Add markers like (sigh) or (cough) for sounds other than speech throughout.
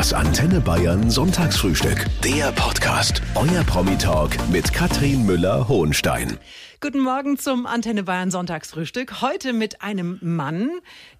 Das Antenne Bayern Sonntagsfrühstück. Der Podcast. Euer Promi-Talk mit Katrin Müller-Hohenstein. Guten Morgen zum Antenne Bayern Sonntagsfrühstück. Heute mit einem Mann,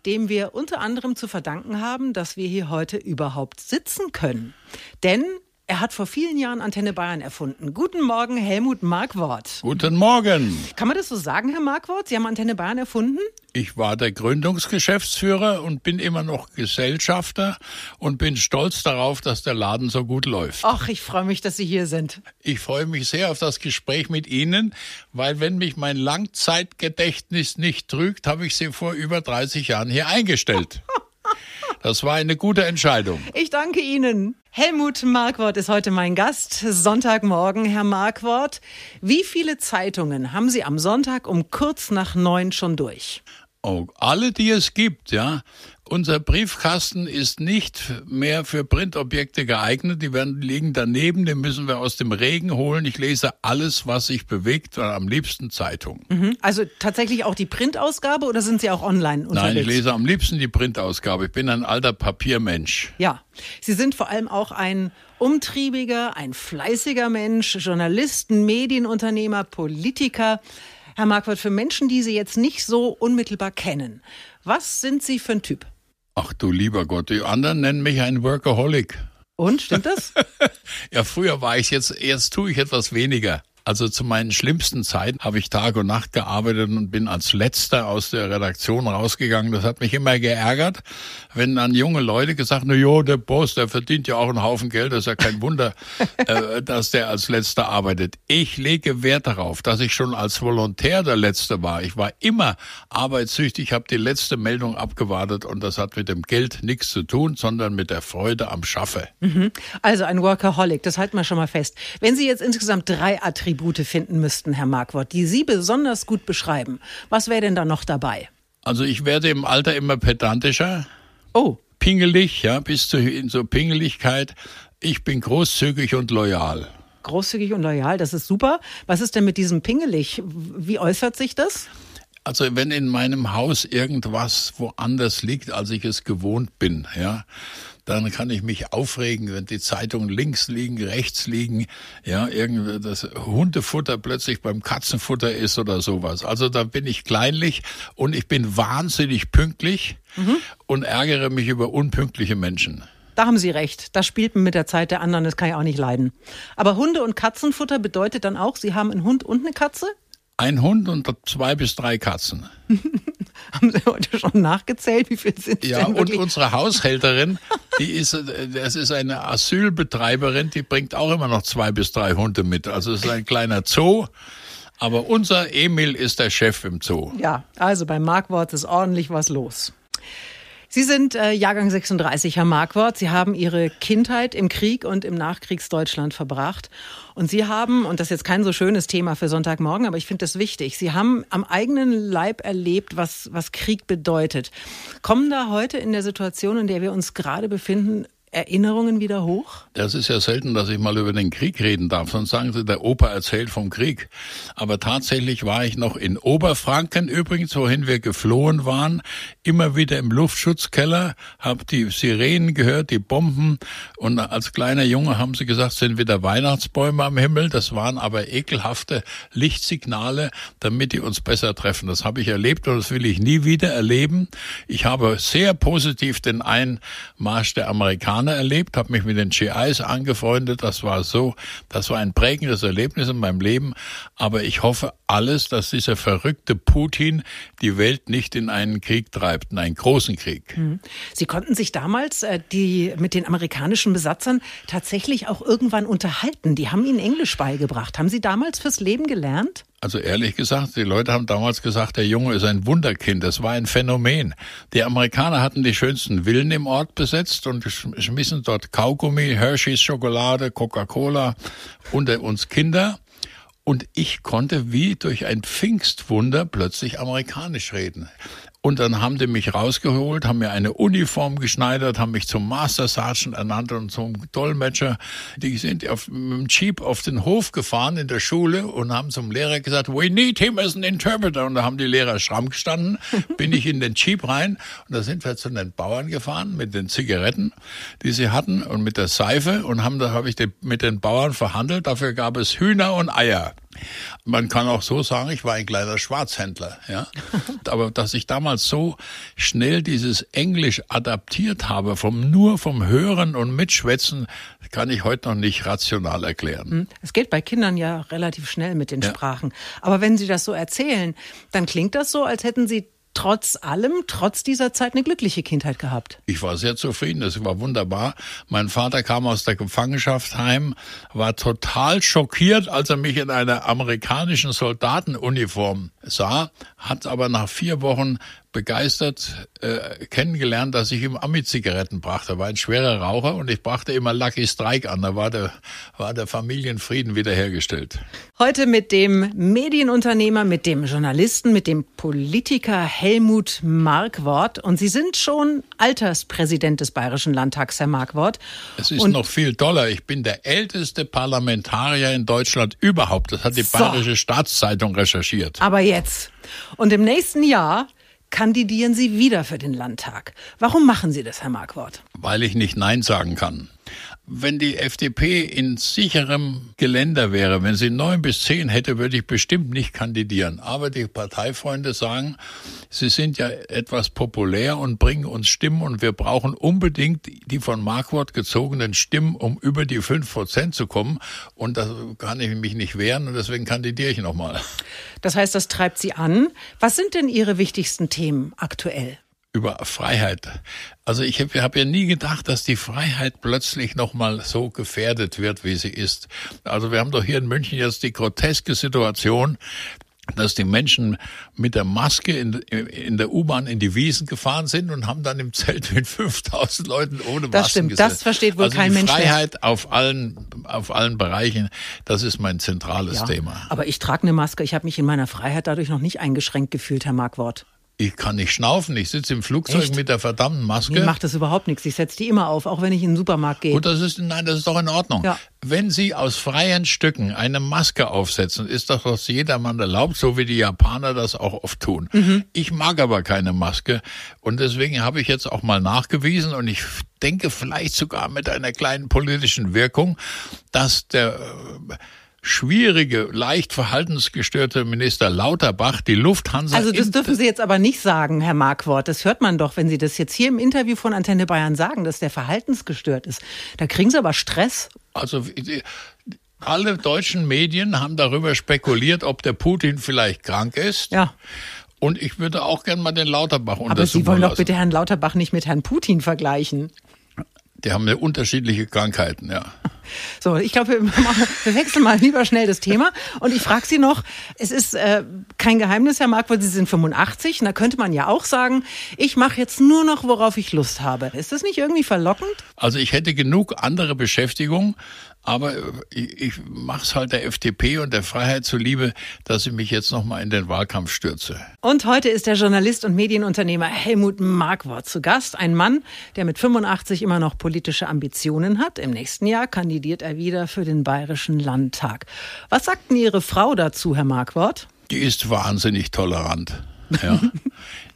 dem wir unter anderem zu verdanken haben, dass wir hier heute überhaupt sitzen können. Denn er hat vor vielen Jahren Antenne Bayern erfunden. Guten Morgen, Helmut Markwort. Guten Morgen. Kann man das so sagen, Herr Markwort? Sie haben Antenne Bayern erfunden? Ich war der Gründungsgeschäftsführer und bin immer noch Gesellschafter und bin stolz darauf, dass der Laden so gut läuft. Ach, ich freue mich, dass Sie hier sind. Ich freue mich sehr auf das Gespräch mit Ihnen, weil wenn mich mein Langzeitgedächtnis nicht trügt, habe ich Sie vor über 30 Jahren hier eingestellt. (laughs) Das war eine gute Entscheidung. Ich danke Ihnen. Helmut Markwort ist heute mein Gast. Sonntagmorgen, Herr Markwort. Wie viele Zeitungen haben Sie am Sonntag um kurz nach neun schon durch? Oh, alle, die es gibt, ja. Unser Briefkasten ist nicht mehr für Printobjekte geeignet. Die werden liegen daneben, den müssen wir aus dem Regen holen. Ich lese alles, was sich bewegt, am liebsten Zeitung. Mhm. Also tatsächlich auch die Printausgabe oder sind Sie auch online unterwegs? Nein, ich lese am liebsten die Printausgabe. Ich bin ein alter Papiermensch. Ja, Sie sind vor allem auch ein umtriebiger, ein fleißiger Mensch, Journalisten, Medienunternehmer, Politiker. Herr Marquardt, für Menschen, die Sie jetzt nicht so unmittelbar kennen, was sind Sie für ein Typ? Ach du lieber Gott, die anderen nennen mich ein Workaholic. Und, stimmt das? (laughs) ja, früher war ich jetzt, jetzt tue ich etwas weniger. Also zu meinen schlimmsten Zeiten habe ich Tag und Nacht gearbeitet und bin als letzter aus der Redaktion rausgegangen. Das hat mich immer geärgert, wenn dann junge Leute gesagt, na jo, der Boss, der verdient ja auch einen Haufen Geld, das ist ja kein Wunder, (laughs) äh, dass der als letzter arbeitet. Ich lege Wert darauf, dass ich schon als Volontär der Letzte war. Ich war immer arbeitssüchtig, habe die letzte Meldung abgewartet und das hat mit dem Geld nichts zu tun, sondern mit der Freude am Schaffe. Mhm. Also ein Workaholic, das halten wir schon mal fest. Wenn Sie jetzt insgesamt drei Attribute Attribute finden müssten, Herr Markwort, die Sie besonders gut beschreiben, was wäre denn da noch dabei? Also ich werde im Alter immer pedantischer. Oh. Pingelig, ja, bis zur so Pingeligkeit. Ich bin großzügig und loyal. Großzügig und loyal, das ist super. Was ist denn mit diesem Pingelig? Wie äußert sich das? Also wenn in meinem Haus irgendwas woanders liegt, als ich es gewohnt bin, ja, dann kann ich mich aufregen, wenn die Zeitungen links liegen, rechts liegen, ja, irgendwie das Hundefutter plötzlich beim Katzenfutter ist oder sowas. Also da bin ich kleinlich und ich bin wahnsinnig pünktlich mhm. und ärgere mich über unpünktliche Menschen. Da haben Sie recht. Das spielt mit der Zeit der anderen, das kann ich auch nicht leiden. Aber Hunde- und Katzenfutter bedeutet dann auch, Sie haben einen Hund und eine Katze? Ein Hund und zwei bis drei Katzen. (laughs) (laughs) Haben Sie heute schon nachgezählt? Wie viel sind Ja, und unsere Haushälterin, die ist, das ist eine Asylbetreiberin, die bringt auch immer noch zwei bis drei Hunde mit. Also es ist ein kleiner Zoo. Aber unser Emil ist der Chef im Zoo. Ja, also beim Markwort ist ordentlich was los. Sie sind äh, Jahrgang 36, Herr Markwort. Sie haben Ihre Kindheit im Krieg und im Nachkriegsdeutschland verbracht. Und Sie haben, und das ist jetzt kein so schönes Thema für Sonntagmorgen, aber ich finde das wichtig, Sie haben am eigenen Leib erlebt, was, was Krieg bedeutet. Kommen da heute in der Situation, in der wir uns gerade befinden, Erinnerungen wieder hoch? Das ist ja selten, dass ich mal über den Krieg reden darf. Sonst sagen Sie, der Opa erzählt vom Krieg. Aber tatsächlich war ich noch in Oberfranken übrigens, wohin wir geflohen waren, immer wieder im Luftschutzkeller, habe die Sirenen gehört, die Bomben. Und als kleiner Junge haben sie gesagt, sind wieder Weihnachtsbäume am Himmel. Das waren aber ekelhafte Lichtsignale, damit die uns besser treffen. Das habe ich erlebt und das will ich nie wieder erleben. Ich habe sehr positiv den Einmarsch der Amerikaner Amerikaner erlebt, habe mich mit den GIs angefreundet. Das war so, das war ein prägendes Erlebnis in meinem Leben. Aber ich hoffe alles, dass dieser verrückte Putin die Welt nicht in einen Krieg treibt, in einen großen Krieg. Mhm. Sie konnten sich damals äh, die mit den amerikanischen Besatzern tatsächlich auch irgendwann unterhalten. Die haben Ihnen Englisch beigebracht. Haben Sie damals fürs Leben gelernt? Also ehrlich gesagt, die Leute haben damals gesagt, der Junge ist ein Wunderkind. Das war ein Phänomen. Die Amerikaner hatten die schönsten Villen im Ort besetzt und schmissen dort Kaugummi, Hershey's Schokolade, Coca-Cola unter uns Kinder. Und ich konnte wie durch ein Pfingstwunder plötzlich amerikanisch reden. Und dann haben die mich rausgeholt, haben mir eine Uniform geschneidert, haben mich zum Master Sergeant ernannt und zum Dolmetscher. Die sind auf, mit dem Jeep auf den Hof gefahren in der Schule und haben zum Lehrer gesagt, we need him as an interpreter. Und da haben die Lehrer schramm gestanden, (laughs) bin ich in den Jeep rein und da sind wir zu den Bauern gefahren mit den Zigaretten, die sie hatten und mit der Seife und haben da habe ich mit den Bauern verhandelt. Dafür gab es Hühner und Eier. Man kann auch so sagen, ich war ein kleiner Schwarzhändler, ja. (laughs) Aber dass ich damals so schnell dieses Englisch adaptiert habe, vom nur vom Hören und Mitschwätzen, kann ich heute noch nicht rational erklären. Hm. Es geht bei Kindern ja relativ schnell mit den ja. Sprachen. Aber wenn Sie das so erzählen, dann klingt das so, als hätten Sie trotz allem, trotz dieser Zeit eine glückliche Kindheit gehabt. Ich war sehr zufrieden, das war wunderbar. Mein Vater kam aus der Gefangenschaft heim, war total schockiert, als er mich in einer amerikanischen Soldatenuniform sah, hat aber nach vier Wochen begeistert äh, kennengelernt, dass ich ihm Ami-Zigaretten brachte. Er war ein schwerer Raucher und ich brachte immer Lucky Strike an. Da war der, war der Familienfrieden wiederhergestellt. Heute mit dem Medienunternehmer, mit dem Journalisten, mit dem Politiker Helmut Markwort. Und Sie sind schon Alterspräsident des Bayerischen Landtags, Herr Markwort. Es ist und noch viel toller. Ich bin der älteste Parlamentarier in Deutschland überhaupt. Das hat die so. Bayerische Staatszeitung recherchiert. Aber jetzt. Und im nächsten Jahr kandidieren Sie wieder für den Landtag. Warum machen Sie das, Herr Markwort? Weil ich nicht Nein sagen kann. Wenn die FDP in sicherem Geländer wäre, wenn sie neun bis zehn hätte, würde ich bestimmt nicht kandidieren. Aber die Parteifreunde sagen, sie sind ja etwas populär und bringen uns Stimmen und wir brauchen unbedingt die von Markwort gezogenen Stimmen, um über die fünf Prozent zu kommen. Und da kann ich mich nicht wehren und deswegen kandidiere ich nochmal. Das heißt, das treibt Sie an. Was sind denn Ihre wichtigsten Themen aktuell? Über Freiheit. Also ich habe hab ja nie gedacht, dass die Freiheit plötzlich nochmal so gefährdet wird, wie sie ist. Also wir haben doch hier in München jetzt die groteske Situation, dass die Menschen mit der Maske in, in der U-Bahn in die Wiesen gefahren sind und haben dann im Zelt mit 5000 Leuten ohne Masken Das stimmt, gesessen. das versteht wohl also kein Mensch. Freiheit mehr. auf allen, auf allen Bereichen, das ist mein zentrales ja, Thema. Aber ich trage eine Maske, ich habe mich in meiner Freiheit dadurch noch nicht eingeschränkt gefühlt, Herr Markwort. Ich kann nicht schnaufen. Ich sitze im Flugzeug Echt? mit der verdammten Maske. Mir macht das überhaupt nichts. Ich setze die immer auf, auch wenn ich in den Supermarkt gehe. Gut, das ist, nein, das ist doch in Ordnung. Ja. Wenn Sie aus freien Stücken eine Maske aufsetzen, ist das jedermann erlaubt, so wie die Japaner das auch oft tun. Mhm. Ich mag aber keine Maske und deswegen habe ich jetzt auch mal nachgewiesen und ich denke vielleicht sogar mit einer kleinen politischen Wirkung, dass der äh, schwierige, leicht verhaltensgestörte Minister Lauterbach die Lufthansa. Also das dürfen Sie jetzt aber nicht sagen, Herr Markwort. Das hört man doch, wenn Sie das jetzt hier im Interview von Antenne Bayern sagen, dass der verhaltensgestört ist. Da kriegen Sie aber Stress. Also alle deutschen Medien haben darüber spekuliert, ob der Putin vielleicht krank ist. Ja. Und ich würde auch gern mal den Lauterbach untersuchen. Aber Sie wollen doch bitte Herrn Lauterbach nicht mit Herrn Putin vergleichen. Die haben ja unterschiedliche Krankheiten, ja. (laughs) So, ich glaube, wir, wechseln mal lieber schnell das Thema. Und ich frage Sie noch, es ist äh, kein Geheimnis, Herr Mark, weil Sie sind 85. Und da könnte man ja auch sagen, ich mache jetzt nur noch, worauf ich Lust habe. Ist das nicht irgendwie verlockend? Also ich hätte genug andere Beschäftigung. Aber ich, ich mache es halt der FDP und der Freiheit zuliebe, dass ich mich jetzt nochmal in den Wahlkampf stürze. Und heute ist der Journalist und Medienunternehmer Helmut Markwort zu Gast. Ein Mann, der mit 85 immer noch politische Ambitionen hat. Im nächsten Jahr kandidiert er wieder für den Bayerischen Landtag. Was sagt denn Ihre Frau dazu, Herr Markwort? Die ist wahnsinnig tolerant. Ja.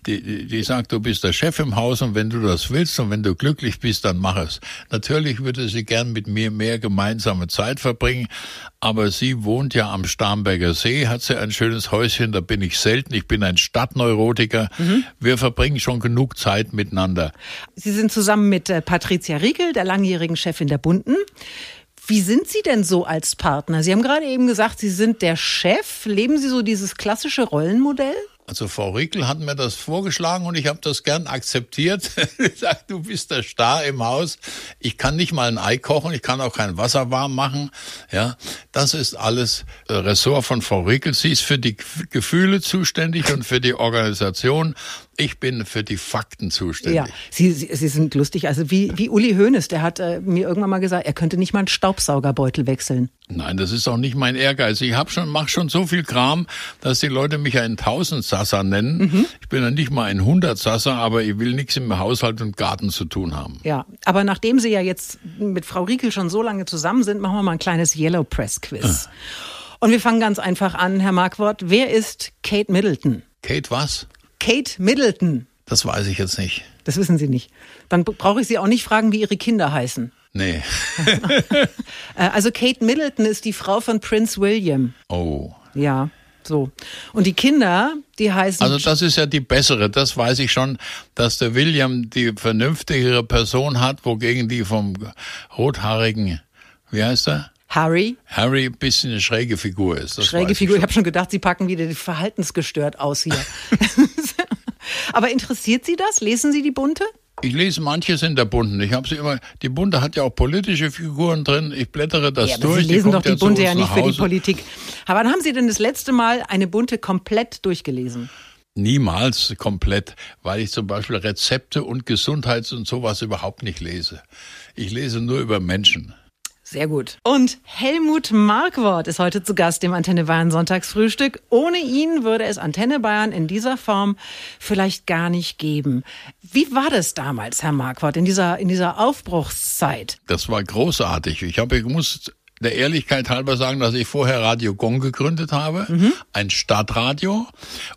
die, die, die sagt, du bist der Chef im Haus und wenn du das willst und wenn du glücklich bist, dann mach es. Natürlich würde sie gern mit mir mehr gemeinsame Zeit verbringen, aber sie wohnt ja am Starnberger See, hat sie ein schönes Häuschen, da bin ich selten, ich bin ein Stadtneurotiker. Mhm. Wir verbringen schon genug Zeit miteinander. Sie sind zusammen mit äh, Patricia Riegel, der langjährigen Chefin der Bunden. Wie sind Sie denn so als Partner? Sie haben gerade eben gesagt, Sie sind der Chef. Leben Sie so dieses klassische Rollenmodell? Also Frau Rickel hat mir das vorgeschlagen und ich habe das gern akzeptiert. (laughs) sagt, du bist der Star im Haus. Ich kann nicht mal ein Ei kochen, ich kann auch kein Wasser warm machen. Ja, das ist alles äh, Ressort von Frau Rickel. Sie ist für die Gefühle zuständig und für die Organisation. Ich bin für die Fakten zuständig. Ja, Sie, Sie, Sie sind lustig. Also wie, wie Uli Hoeneß, der hat äh, mir irgendwann mal gesagt, er könnte nicht mal einen Staubsaugerbeutel wechseln. Nein, das ist auch nicht mein Ehrgeiz. Ich hab schon, mach schon so viel Kram, dass die Leute mich einen Tausendsasser nennen. Mhm. Ich bin ja nicht mal ein Hundertsasser, aber ich will nichts im Haushalt und Garten zu tun haben. Ja, aber nachdem Sie ja jetzt mit Frau Riekel schon so lange zusammen sind, machen wir mal ein kleines Yellow Press Quiz. Ah. Und wir fangen ganz einfach an, Herr Markwort. Wer ist Kate Middleton? Kate was? Kate Middleton. Das weiß ich jetzt nicht. Das wissen Sie nicht. Dann brauche ich Sie auch nicht fragen, wie Ihre Kinder heißen. Nee. (laughs) Äh, also Kate Middleton ist die Frau von Prince William. Oh. Ja. So. Und die Kinder, die heißen. Also das ist ja die bessere. Das weiß ich schon, dass der William die vernünftigere Person hat, wogegen die vom rothaarigen, wie heißt er? Harry. Harry ein bisschen eine schräge Figur ist. schräge Figur. Ich, ich habe schon gedacht, Sie packen wieder verhaltensgestört aus hier. (laughs) Aber interessiert Sie das? Lesen Sie die Bunte? Ich lese manches in der Bunten. Ich habe sie immer. Die Bunte hat ja auch politische Figuren drin. Ich blättere das ja, durch. Sie lesen doch die Bunte ja nicht für die Politik. Aber wann haben Sie denn das letzte Mal eine Bunte komplett durchgelesen? Niemals komplett, weil ich zum Beispiel Rezepte und Gesundheits- und sowas überhaupt nicht lese. Ich lese nur über Menschen. Sehr gut. Und Helmut Markwort ist heute zu Gast im Antenne Bayern Sonntagsfrühstück. Ohne ihn würde es Antenne Bayern in dieser Form vielleicht gar nicht geben. Wie war das damals, Herr Markwort, in dieser, in dieser Aufbruchszeit? Das war großartig. Ich habe, ich muss der Ehrlichkeit halber sagen, dass ich vorher Radio Gong gegründet habe, mhm. ein Stadtradio,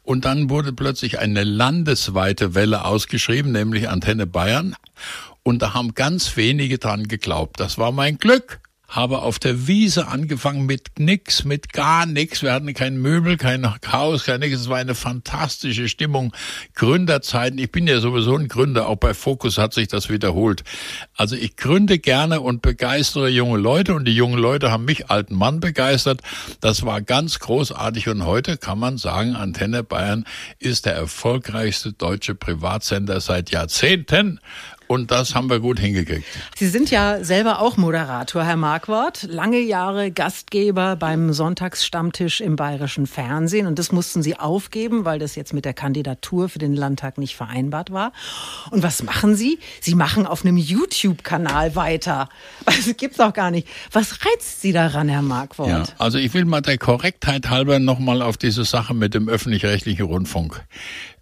und dann wurde plötzlich eine landesweite Welle ausgeschrieben, nämlich Antenne Bayern. Und da haben ganz wenige dran geglaubt. Das war mein Glück habe auf der Wiese angefangen mit nix, mit gar nix. Wir hatten kein Möbel, kein Haus, kein nix. Es war eine fantastische Stimmung. Gründerzeiten. Ich bin ja sowieso ein Gründer. Auch bei Focus hat sich das wiederholt. Also ich gründe gerne und begeistere junge Leute und die jungen Leute haben mich alten Mann begeistert. Das war ganz großartig und heute kann man sagen, Antenne Bayern ist der erfolgreichste deutsche Privatsender seit Jahrzehnten. Und das haben wir gut hingekriegt. Sie sind ja selber auch Moderator, Herr Marquardt. Lange Jahre Gastgeber beim Sonntagsstammtisch im bayerischen Fernsehen. Und das mussten Sie aufgeben, weil das jetzt mit der Kandidatur für den Landtag nicht vereinbart war. Und was machen Sie? Sie machen auf einem YouTube-Kanal weiter. (laughs) Das gibt's auch gar nicht. Was reizt Sie daran, Herr Marquardt? Ja, also ich will mal der Korrektheit halber nochmal auf diese Sache mit dem öffentlich-rechtlichen Rundfunk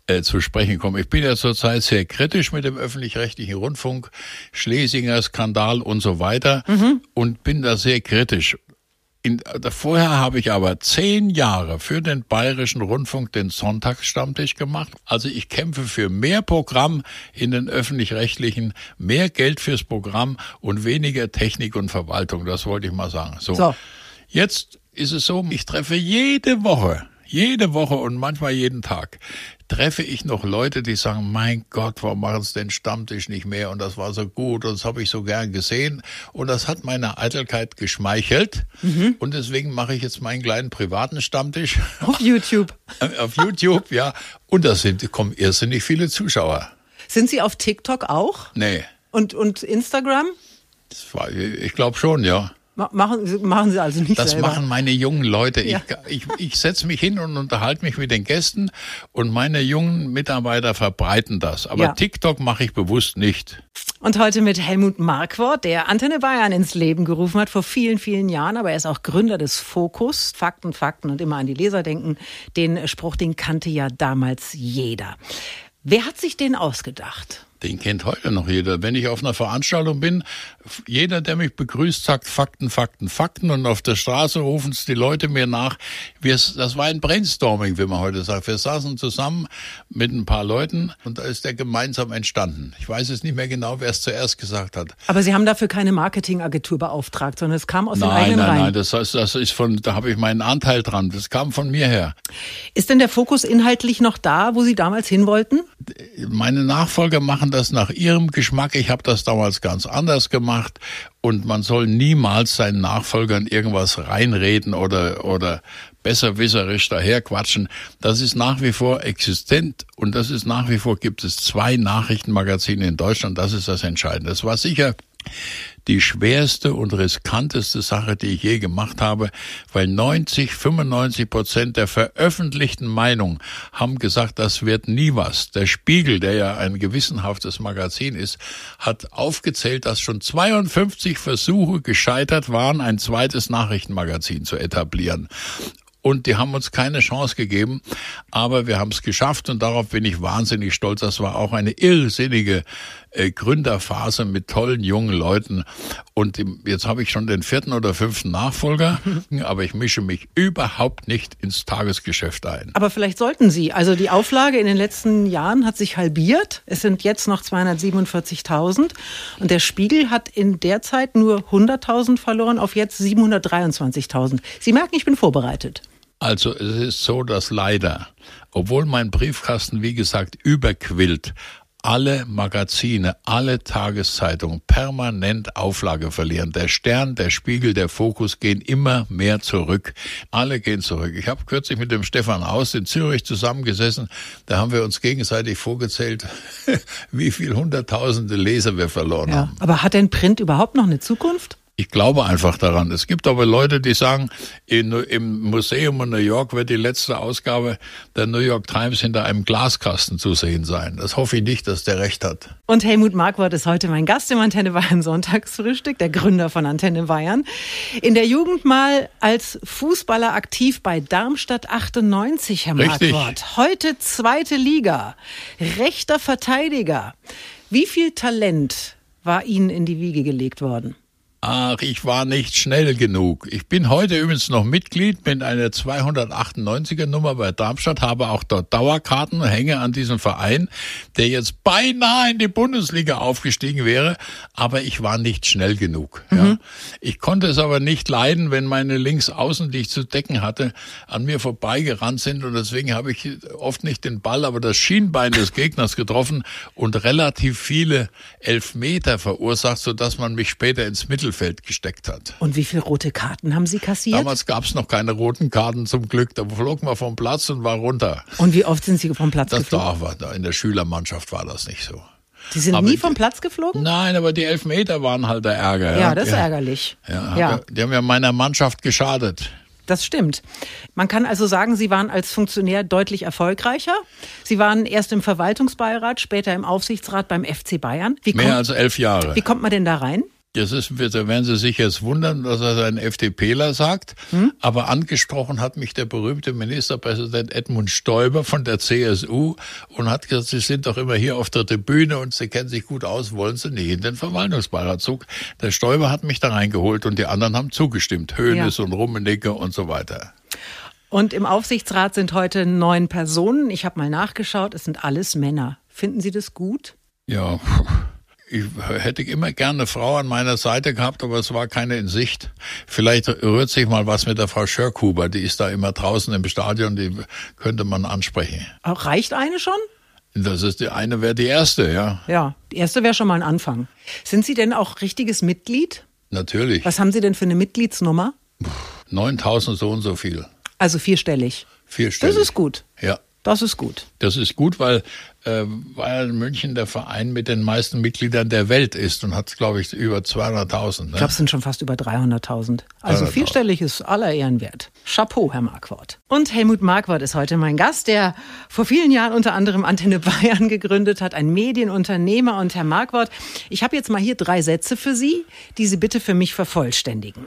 äh, zu sprechen kommen. Ich bin ja zurzeit sehr kritisch mit dem öffentlich-rechtlichen Rundfunk, Schlesinger Skandal und so weiter mhm. und bin da sehr kritisch. In, vorher habe ich aber zehn Jahre für den Bayerischen Rundfunk den Sonntagsstammtisch gemacht. Also ich kämpfe für mehr Programm in den öffentlich-rechtlichen, mehr Geld fürs Programm und weniger Technik und Verwaltung. Das wollte ich mal sagen. So. so. Jetzt ist es so, ich treffe jede Woche jede Woche und manchmal jeden Tag treffe ich noch Leute, die sagen, mein Gott, warum machen sie den Stammtisch nicht mehr? Und das war so gut und das habe ich so gern gesehen. Und das hat meiner Eitelkeit geschmeichelt. Mhm. Und deswegen mache ich jetzt meinen kleinen privaten Stammtisch. Auf YouTube. (laughs) auf YouTube, ja. Und da sind, kommen irrsinnig viele Zuschauer. Sind Sie auf TikTok auch? Nee. Und, und Instagram? War, ich glaube schon, ja. Machen, machen Sie also nicht Das selber. machen meine jungen Leute. Ja. Ich, ich, ich setze mich hin und unterhalte mich mit den Gästen und meine jungen Mitarbeiter verbreiten das. Aber ja. TikTok mache ich bewusst nicht. Und heute mit Helmut Markwort, der Antenne Bayern ins Leben gerufen hat vor vielen, vielen Jahren. Aber er ist auch Gründer des Fokus. Fakten, Fakten und immer an die Leser denken. Den Spruch, den kannte ja damals jeder. Wer hat sich den ausgedacht? Den kennt heute noch jeder. Wenn ich auf einer Veranstaltung bin, jeder, der mich begrüßt, sagt Fakten, Fakten, Fakten und auf der Straße rufen es die Leute mir nach. Wir, das war ein Brainstorming, wie man heute sagt. Wir saßen zusammen mit ein paar Leuten und da ist der gemeinsam entstanden. Ich weiß jetzt nicht mehr genau, wer es zuerst gesagt hat. Aber Sie haben dafür keine Marketingagentur beauftragt, sondern es kam aus nein, den eigenen nein. Nein, nein, das, heißt, das ist von, da habe ich meinen Anteil dran. Das kam von mir her. Ist denn der Fokus inhaltlich noch da, wo Sie damals hin wollten? Meine Nachfolger machen das nach ihrem Geschmack. Ich habe das damals ganz anders gemacht und man soll niemals seinen Nachfolgern irgendwas reinreden oder oder besserwisserisch daherquatschen. Das ist nach wie vor existent und das ist nach wie vor gibt es zwei Nachrichtenmagazine in Deutschland. Das ist das Entscheidende. Das war sicher die schwerste und riskanteste Sache, die ich je gemacht habe, weil 90, 95 Prozent der veröffentlichten Meinung haben gesagt, das wird nie was. Der Spiegel, der ja ein gewissenhaftes Magazin ist, hat aufgezählt, dass schon 52 Versuche gescheitert waren, ein zweites Nachrichtenmagazin zu etablieren und die haben uns keine Chance gegeben, aber wir haben es geschafft und darauf bin ich wahnsinnig stolz. Das war auch eine irrsinnige äh, Gründerphase mit tollen jungen Leuten und jetzt habe ich schon den vierten oder fünften Nachfolger, (laughs) aber ich mische mich überhaupt nicht ins Tagesgeschäft ein. Aber vielleicht sollten Sie. Also die Auflage in den letzten Jahren hat sich halbiert. Es sind jetzt noch 247.000 und der Spiegel hat in der Zeit nur 100.000 verloren auf jetzt 723.000. Sie merken, ich bin vorbereitet. Also es ist so, dass leider, obwohl mein Briefkasten, wie gesagt, überquillt, alle Magazine, alle Tageszeitungen permanent Auflage verlieren. Der Stern, der Spiegel, der Fokus gehen immer mehr zurück. Alle gehen zurück. Ich habe kürzlich mit dem Stefan Aus in Zürich zusammengesessen. Da haben wir uns gegenseitig vorgezählt, (laughs) wie viel hunderttausende Leser wir verloren ja, haben. Aber hat denn Print überhaupt noch eine Zukunft? Ich glaube einfach daran. Es gibt aber Leute, die sagen, in, im Museum in New York wird die letzte Ausgabe der New York Times hinter einem Glaskasten zu sehen sein. Das hoffe ich nicht, dass der recht hat. Und Helmut Markwort ist heute mein Gast im Antenne Bayern Sonntagsfrühstück, der Gründer von Antenne Bayern. In der Jugend mal als Fußballer aktiv bei Darmstadt 98, Herr Richtig. Markwort. Heute zweite Liga, rechter Verteidiger. Wie viel Talent war Ihnen in die Wiege gelegt worden? Ach, ich war nicht schnell genug. Ich bin heute übrigens noch Mitglied, bin eine 298er Nummer bei Darmstadt, habe auch dort Dauerkarten, hänge an diesem Verein, der jetzt beinahe in die Bundesliga aufgestiegen wäre, aber ich war nicht schnell genug. Mhm. Ja. Ich konnte es aber nicht leiden, wenn meine Linksaußen, die ich zu decken hatte, an mir vorbeigerannt sind und deswegen habe ich oft nicht den Ball, aber das Schienbein des Gegners getroffen und relativ viele Elfmeter verursacht, sodass man mich später ins Mittel Mittelfeld gesteckt hat. Und wie viele rote Karten haben Sie kassiert? Damals gab es noch keine roten Karten zum Glück. Da flog man vom Platz und war runter. Und wie oft sind Sie vom Platz das geflogen? War, da in der Schülermannschaft war das nicht so. Sie sind aber nie vom Platz geflogen? Nein, aber die Elfmeter waren halt der Ärger. Ja, ja das ist ja. ärgerlich. Ja, ja. Die haben ja meiner Mannschaft geschadet. Das stimmt. Man kann also sagen, Sie waren als Funktionär deutlich erfolgreicher. Sie waren erst im Verwaltungsbeirat, später im Aufsichtsrat beim FC Bayern. Wie Mehr als elf Jahre. Wie kommt man denn da rein? Das ist, da werden Sie sich jetzt wundern, dass er ein FDPler sagt. Hm? Aber angesprochen hat mich der berühmte Ministerpräsident Edmund Stoiber von der CSU und hat gesagt, Sie sind doch immer hier auf der Tribüne und Sie kennen sich gut aus, wollen Sie nicht in den Verwaltungsbeiratzug? Der Stoiber hat mich da reingeholt und die anderen haben zugestimmt. Höhnes ja. und Rummenigge und so weiter. Und im Aufsichtsrat sind heute neun Personen. Ich habe mal nachgeschaut, es sind alles Männer. Finden Sie das gut? Ja, ich hätte immer gerne eine Frau an meiner Seite gehabt, aber es war keine in Sicht. Vielleicht rührt sich mal was mit der Frau Schörkuber, die ist da immer draußen im Stadion, die könnte man ansprechen. Auch reicht eine schon? Das ist die eine wäre die erste, ja. Ja, die erste wäre schon mal ein Anfang. Sind Sie denn auch richtiges Mitglied? Natürlich. Was haben Sie denn für eine Mitgliedsnummer? 9000 so und so viel. Also vierstellig. Vierstellig. Das ist gut. Ja. Das ist gut. Das ist gut, weil äh, weil München der Verein mit den meisten Mitgliedern der Welt ist und hat, glaube ich, über 200.000. Ne? Ich glaube, es sind schon fast über 300.000. Also 300 vierstellig ist aller Ehrenwert. Chapeau, Herr Marquardt. Und Helmut Marquardt ist heute mein Gast, der vor vielen Jahren unter anderem Antenne Bayern (laughs) gegründet hat, ein Medienunternehmer. Und Herr Marquardt, ich habe jetzt mal hier drei Sätze für Sie, die Sie bitte für mich vervollständigen.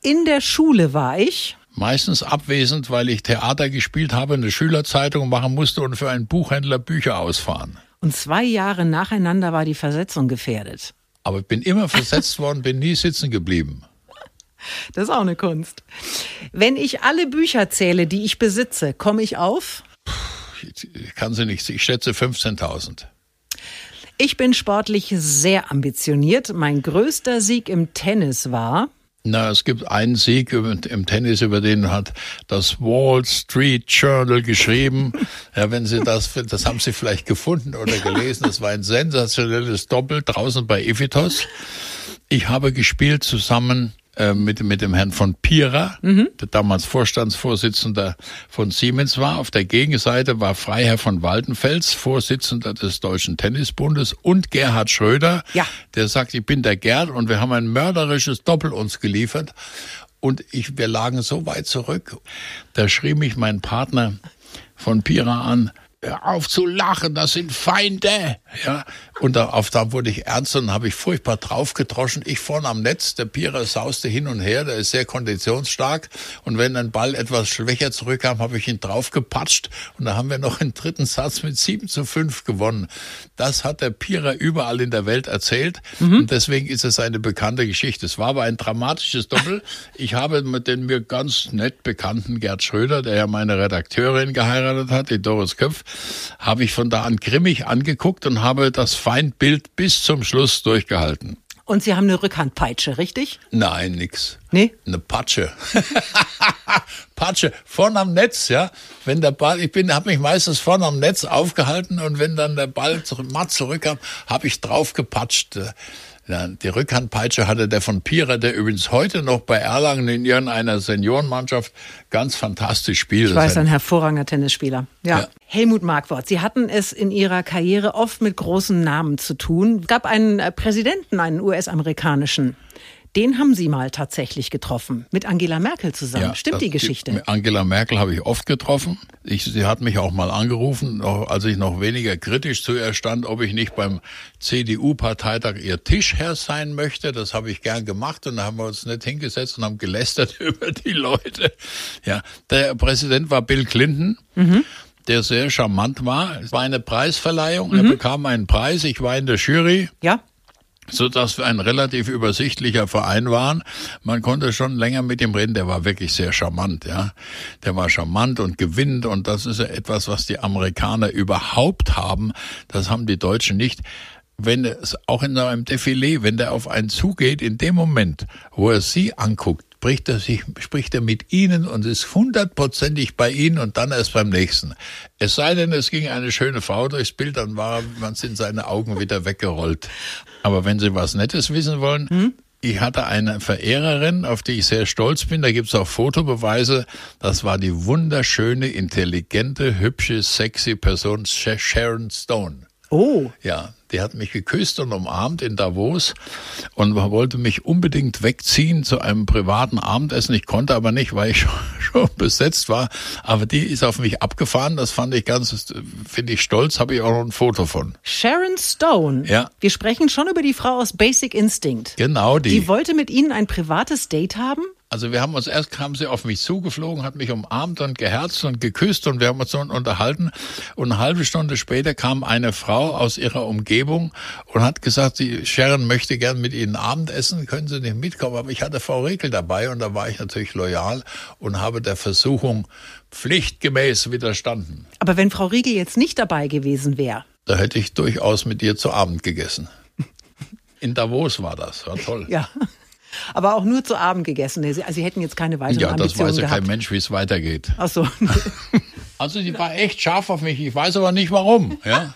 In der Schule war ich meistens abwesend, weil ich Theater gespielt habe, eine Schülerzeitung machen musste und für einen Buchhändler Bücher ausfahren. Und zwei Jahre nacheinander war die Versetzung gefährdet. Aber ich bin immer versetzt (laughs) worden, bin nie sitzen geblieben. Das ist auch eine Kunst. Wenn ich alle Bücher zähle, die ich besitze, komme ich auf? Ich kann sie nicht. Ich schätze 15.000. Ich bin sportlich sehr ambitioniert. Mein größter Sieg im Tennis war na, es gibt einen Sieg im Tennis, über den hat das Wall Street Journal geschrieben. (laughs) Ja, wenn Sie das, das haben Sie vielleicht gefunden oder gelesen. Das war ein sensationelles Doppel draußen bei Ephitos. Ich habe gespielt zusammen äh, mit, mit dem Herrn von Pira, mhm. der damals Vorstandsvorsitzender von Siemens war. Auf der Gegenseite war Freiherr von Waldenfels, Vorsitzender des Deutschen Tennisbundes und Gerhard Schröder, ja. der sagt, ich bin der Gerd und wir haben ein mörderisches Doppel uns geliefert. Und ich, wir lagen so weit zurück. Da schrie mich mein Partner von Pira an, hör auf zu lachen, das sind Feinde. Ja, und da, auf da wurde ich ernst und habe ich furchtbar draufgedroschen. Ich vorne am Netz, der Pierer sauste hin und her, der ist sehr konditionsstark. Und wenn ein Ball etwas schwächer zurückkam, habe ich ihn draufgepatscht. Und da haben wir noch einen dritten Satz mit 7 zu 5 gewonnen. Das hat der Pierer überall in der Welt erzählt. Mhm. Und deswegen ist es eine bekannte Geschichte. Es war aber ein dramatisches Doppel. Ich habe mit den mir ganz nett bekannten Gerd Schröder, der ja meine Redakteurin geheiratet hat, die Doris Köpf, habe ich von da an grimmig angeguckt und habe das Feindbild bis zum Schluss durchgehalten. Und Sie haben eine Rückhandpeitsche, richtig? Nein, nix. Nee? Eine Patsche. (laughs) Patsche, vorne am Netz, ja. Wenn der Ball, ich bin, habe mich meistens vorne am Netz aufgehalten und wenn dann der Ball zurück, matt zurückkam, habe ich drauf gepatscht. Die Rückhandpeitsche hatte der von Pira, der übrigens heute noch bei Erlangen in irgendeiner Seniorenmannschaft ganz fantastisch spielt. Ich weiß, ein hervorragender Tennisspieler. Ja. ja. Helmut Markwort, Sie hatten es in Ihrer Karriere oft mit großen Namen zu tun. Es gab einen äh, Präsidenten, einen US-amerikanischen. Den haben Sie mal tatsächlich getroffen, mit Angela Merkel zusammen. Ja, Stimmt die Geschichte? Die, Angela Merkel habe ich oft getroffen. Ich, sie hat mich auch mal angerufen, als ich noch weniger kritisch zu ihr stand, ob ich nicht beim CDU-Parteitag ihr Tischherr sein möchte. Das habe ich gern gemacht und da haben wir uns nicht hingesetzt und haben gelästert (laughs) über die Leute. Ja, der Präsident war Bill Clinton. Mhm der sehr charmant war. Es war eine Preisverleihung. Mhm. Er bekam einen Preis. Ich war in der Jury. Ja so dass wir ein relativ übersichtlicher Verein waren. Man konnte schon länger mit ihm reden. Der war wirklich sehr charmant, ja. Der war charmant und gewinnt und das ist ja etwas, was die Amerikaner überhaupt haben. Das haben die Deutschen nicht. Wenn es auch in einem Defilé, wenn der auf einen zugeht, in dem Moment, wo er sie anguckt, spricht er sich, spricht er mit Ihnen und ist hundertprozentig bei Ihnen und dann erst beim nächsten. Es sei denn, es ging eine schöne Frau durchs Bild, dann war, man sind seine Augen wieder weggerollt. Aber wenn Sie was Nettes wissen wollen, hm? Ich hatte eine Verehrerin, auf die ich sehr stolz bin. Da gibt's auch Fotobeweise. Das war die wunderschöne, intelligente, hübsche, sexy Person Sharon Stone. Oh. Ja, die hat mich geküsst und umarmt in Davos und wollte mich unbedingt wegziehen zu einem privaten Abendessen. Ich konnte aber nicht, weil ich (laughs) schon besetzt war. Aber die ist auf mich abgefahren. Das fand ich ganz, finde ich stolz. Habe ich auch noch ein Foto von. Sharon Stone. Ja. Wir sprechen schon über die Frau aus Basic Instinct. Genau die. Die wollte mit Ihnen ein privates Date haben? Also wir haben uns erst kam sie auf mich zugeflogen, hat mich umarmt und geherzt und geküsst und wir haben uns so unterhalten. Und eine halbe Stunde später kam eine Frau aus ihrer Umgebung und hat gesagt, sie Sharon möchte gern mit Ihnen Abendessen, können Sie nicht mitkommen? Aber ich hatte Frau Rekel dabei und da war ich natürlich loyal und habe der Versuchung pflichtgemäß widerstanden. Aber wenn Frau Riegel jetzt nicht dabei gewesen wäre? Da hätte ich durchaus mit ihr zu Abend gegessen. In Davos war das, war toll. Ja. Aber auch nur zu Abend gegessen. Sie, also Sie hätten jetzt keine weiteren ja, Ambitionen Ja, das weiß ja gehabt. kein Mensch, wie es weitergeht. Ach so. (laughs) also sie war echt scharf auf mich. Ich weiß aber nicht warum. Ja.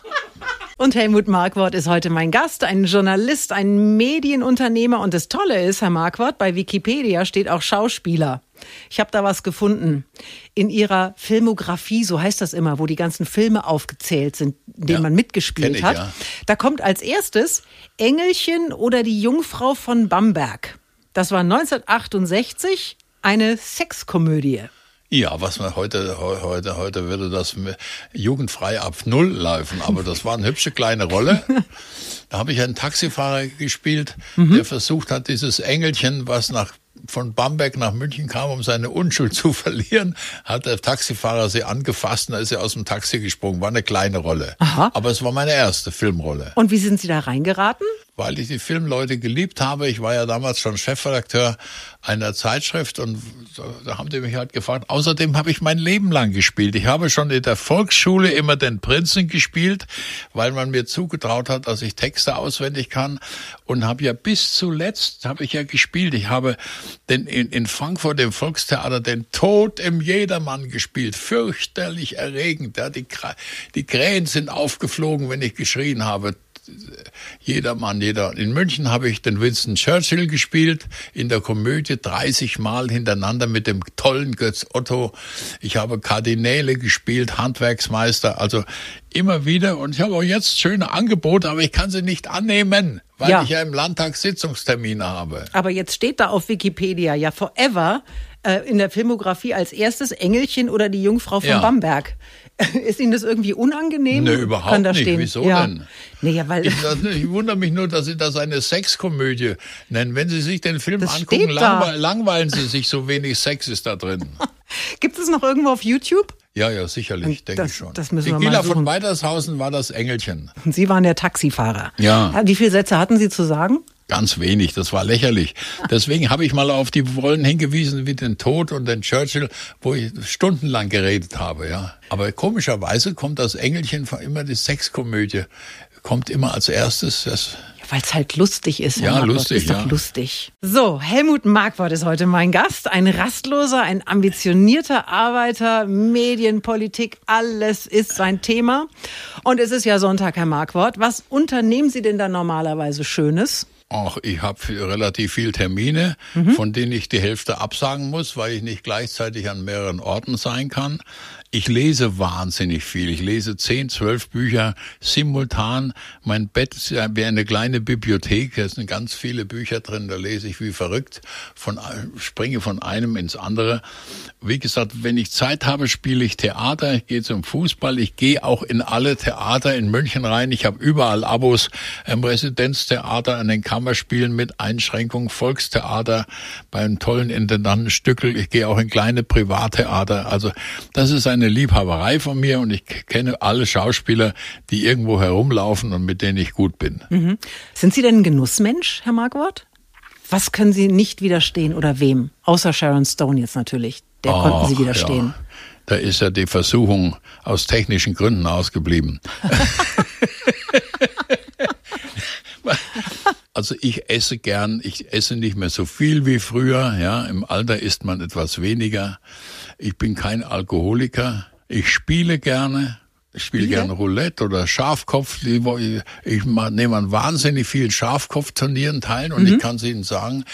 Und Helmut Markwort ist heute mein Gast, ein Journalist, ein Medienunternehmer. Und das Tolle ist, Herr Markwort, bei Wikipedia steht auch Schauspieler. Ich habe da was gefunden. In Ihrer Filmografie, so heißt das immer, wo die ganzen Filme aufgezählt sind, in denen ja, man mitgespielt ich, hat. Ja. Da kommt als erstes Engelchen oder die Jungfrau von Bamberg. Das war 1968 eine Sexkomödie. Ja, was man heute, heute, heute würde das jugendfrei ab Null laufen, aber das war eine hübsche kleine Rolle. (laughs) Da habe ich einen Taxifahrer gespielt, mhm. der versucht hat, dieses Engelchen, was nach von Bamberg nach München kam, um seine Unschuld (laughs) zu verlieren, hat der Taxifahrer sie angefasst und da ist er aus dem Taxi gesprungen. War eine kleine Rolle. Aha. Aber es war meine erste Filmrolle. Und wie sind Sie da reingeraten? Weil ich die Filmleute geliebt habe. Ich war ja damals schon Chefredakteur einer Zeitschrift und da haben die mich halt gefragt. Außerdem habe ich mein Leben lang gespielt. Ich habe schon in der Volksschule immer den Prinzen gespielt, weil man mir zugetraut hat, dass ich Texte auswendig kann und habe ja bis zuletzt habe ich ja gespielt. Ich habe den in, in Frankfurt im Volkstheater den Tod im Jedermann gespielt. Fürchterlich erregend. Ja, die, die Krähen sind aufgeflogen, wenn ich geschrien habe jeder Mann, jeder. In München habe ich den Winston Churchill gespielt, in der Komödie 30 Mal hintereinander mit dem tollen Götz Otto. Ich habe Kardinäle gespielt, Handwerksmeister, also immer wieder. Und ich habe auch jetzt schöne Angebote, aber ich kann sie nicht annehmen, weil Ja. ich ja im Landtag Sitzungstermine habe. Aber jetzt steht da auf Wikipedia ja forever äh, in der Filmografie als erstes Engelchen oder die Jungfrau von Ja. Bamberg. (laughs) Ist Ihnen das irgendwie unangenehm? Nö, überhaupt Kann da nicht. Stehen? Wieso ja. denn? Nee, ja, weil Ich, ich wundere mich nur, dass Sie das eine Sexkomödie nennen. Wenn Sie sich den Film Das angucken, langwe langweilen Sie sich, so wenig Sex ist da drin. (laughs) gibt es noch irgendwo auf YouTube? Ja, ja, sicherlich, denke ich schon. das müssen Die wir mal Gila suchen. von Weitershausen war das Engelchen. Und Sie waren der Taxifahrer. Ja. Wie viele Sätze hatten Sie zu sagen? Ganz wenig, das war lächerlich. Deswegen habe ich mal auf die Rollen hingewiesen wie den Tod und den Churchill, wo ich stundenlang geredet habe, ja. Aber komischerweise kommt das Engelchen von immer die Sexkomödie, kommt immer als erstes. Das, Weil es halt lustig ist. Ja, Marquardt. lustig, Ist ja. lustig. So, Helmut Marquardt ist heute mein Gast. Ein rastloser, ein ambitionierter Arbeiter, Medienpolitik, alles ist sein Thema. Und es ist ja Sonntag, Herr Marquardt. Was unternehmen Sie denn da normalerweise Schönes? Ach, ich habe relativ viel Termine, von denen ich die Hälfte absagen muss, weil ich nicht gleichzeitig an mehreren Orten sein kann. Ich lese wahnsinnig viel. Ich lese zehn, zwölf Bücher simultan. Mein Bett ist wie eine kleine Bibliothek. Da sind ganz viele Bücher drin. Da lese ich wie verrückt. Von, springe von einem ins andere. Wie gesagt, wenn ich Zeit habe, spiele ich Theater. Ich gehe zum Fußball. Ich gehe auch in alle Theater in München rein. Ich habe überall Abos. Im Residenztheater, an den Kammerspielen mit Einschränkung, Volkstheater, beim tollen Intendanten Stückel. Ich gehe auch in kleine Privattheater. Also das ist eine Liebhaberei von mir und ich kenne alle Schauspieler, die irgendwo herumlaufen und mit denen ich gut bin. Sind Sie denn ein Genussmensch, Herr Marquardt? Was können Sie nicht widerstehen oder wem? Außer Sharon Stone jetzt natürlich. Der konnten Sie widerstehen. Ja. Da ist ja die Versuchung aus technischen Gründen ausgeblieben. (laughs) Also ich esse gern, ich esse nicht mehr so viel wie früher, ja, im Alter isst man etwas weniger. Ich bin kein Alkoholiker. Ich spiele gerne. Ich spiele Spiele? gerne Roulette oder Schafkopf. Ich, nehme an wahnsinnig vielen Schafkopfturnieren teil und ich kann es Ihnen sagen,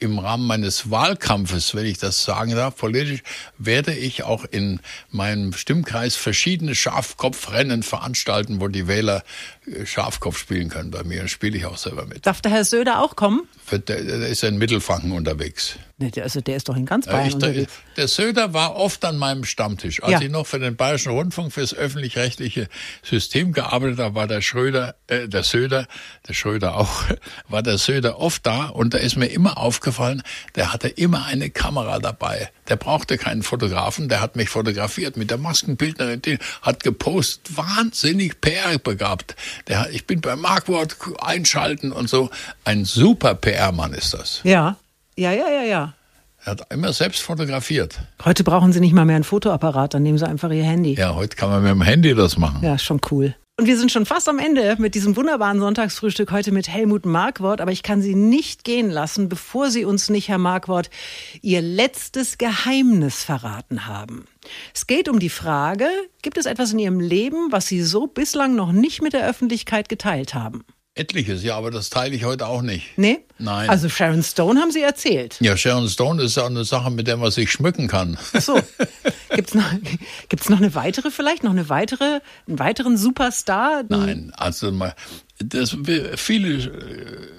im Rahmen meines Wahlkampfes, wenn ich das sagen darf, politisch, werde ich auch in meinem Stimmkreis verschiedene Schafkopfrennen veranstalten, wo die Wähler äh, Schafkopf spielen können bei mir. Spiele ich auch selber mit. Darf der Herr Söder auch kommen? Der, der ist ja in Mittelfranken unterwegs. Also der ist doch in ganz Bayern ich, der, der Söder war oft an meinem Stammtisch. Als Ja. ich noch für den Bayerischen Rundfunk fürs öffentlich-rechtliche System gearbeitet habe, war der Schröder, äh, der Söder, der Schröder auch, (laughs) war der Söder oft da und da ist mir immer aufgefallen, der hatte immer eine Kamera dabei. Der brauchte keinen Fotografen, der hat mich fotografiert mit der Maskenbildnerin, die hat gepostet, wahnsinnig PR begabt. Der, hat- ich bin bei Markwort einschalten und so. Ein super PR-Mann ist das. Ja, ja, ja, ja, ja. Er hat immer selbst fotografiert. Heute brauchen Sie nicht mal mehr einen Fotoapparat, dann nehmen Sie einfach Ihr Handy. Ja, heute kann man mit dem Handy das machen. Ja, schon cool. Und wir sind schon fast am Ende mit diesem wunderbaren Sonntagsfrühstück heute mit Helmut Markwort. Aber ich kann Sie nicht gehen lassen, bevor Sie uns nicht, Herr Markwort, Ihr letztes Geheimnis verraten haben. Es geht um die Frage, gibt es etwas in Ihrem Leben, was Sie so bislang noch nicht mit der Öffentlichkeit geteilt haben? Etliches, ja, aber das teile ich heute auch nicht. Nee? Nein. Also Sharon Stone haben Sie erzählt. Ja, Sharon Stone ist ja eine Sache, mit der man sich schmücken kann. Ach so. (laughs) Gibt's noch, gibt's noch eine weitere vielleicht? Noch eine weitere, einen weiteren Superstar? Nein, also mal, das, viele äh,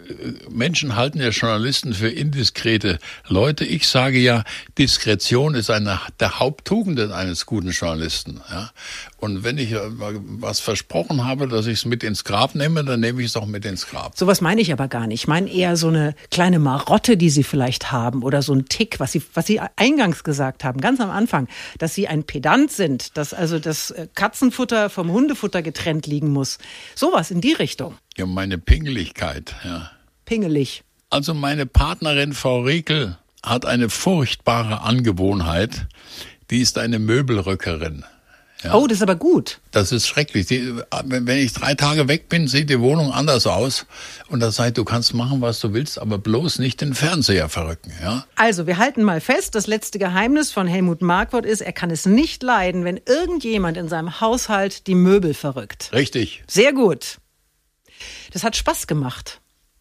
Menschen halten ja Journalisten für indiskrete Leute. Ich sage ja, Diskretion ist eine der Haupttugenden eines guten Journalisten. Ja? Und wenn ich äh, was versprochen habe, dass ich es mit ins Grab nehme, dann nehme ich es auch mit ins Grab. Sowas meine ich aber gar nicht. Ich meine eher so eine kleine Marotte, die Sie vielleicht haben oder so ein Tick, was Sie, was Sie eingangs gesagt haben, ganz am Anfang, dass Sie ein Pedant sind, dass also das äh, Katzenfutter vom Hundefutter getrennt liegen muss. Sowas in die Richtung. Ja, meine Pingeligkeit, ja. Pingelig. Also meine Partnerin Frau Rekel hat eine furchtbare Angewohnheit. Die ist eine Möbelrückerin. Ja. Oh, das ist aber gut. Das ist schrecklich. Die, wenn ich drei Tage weg bin, sieht die Wohnung anders aus. Und da sagt, du kannst machen, was du willst, aber bloß nicht den Fernseher verrücken. Ja? Also, wir halten mal fest, das letzte Geheimnis von Helmut Markwort ist, er kann es nicht leiden, wenn irgendjemand in seinem Haushalt die Möbel verrückt. Richtig. Sehr gut. Das hat Spaß gemacht.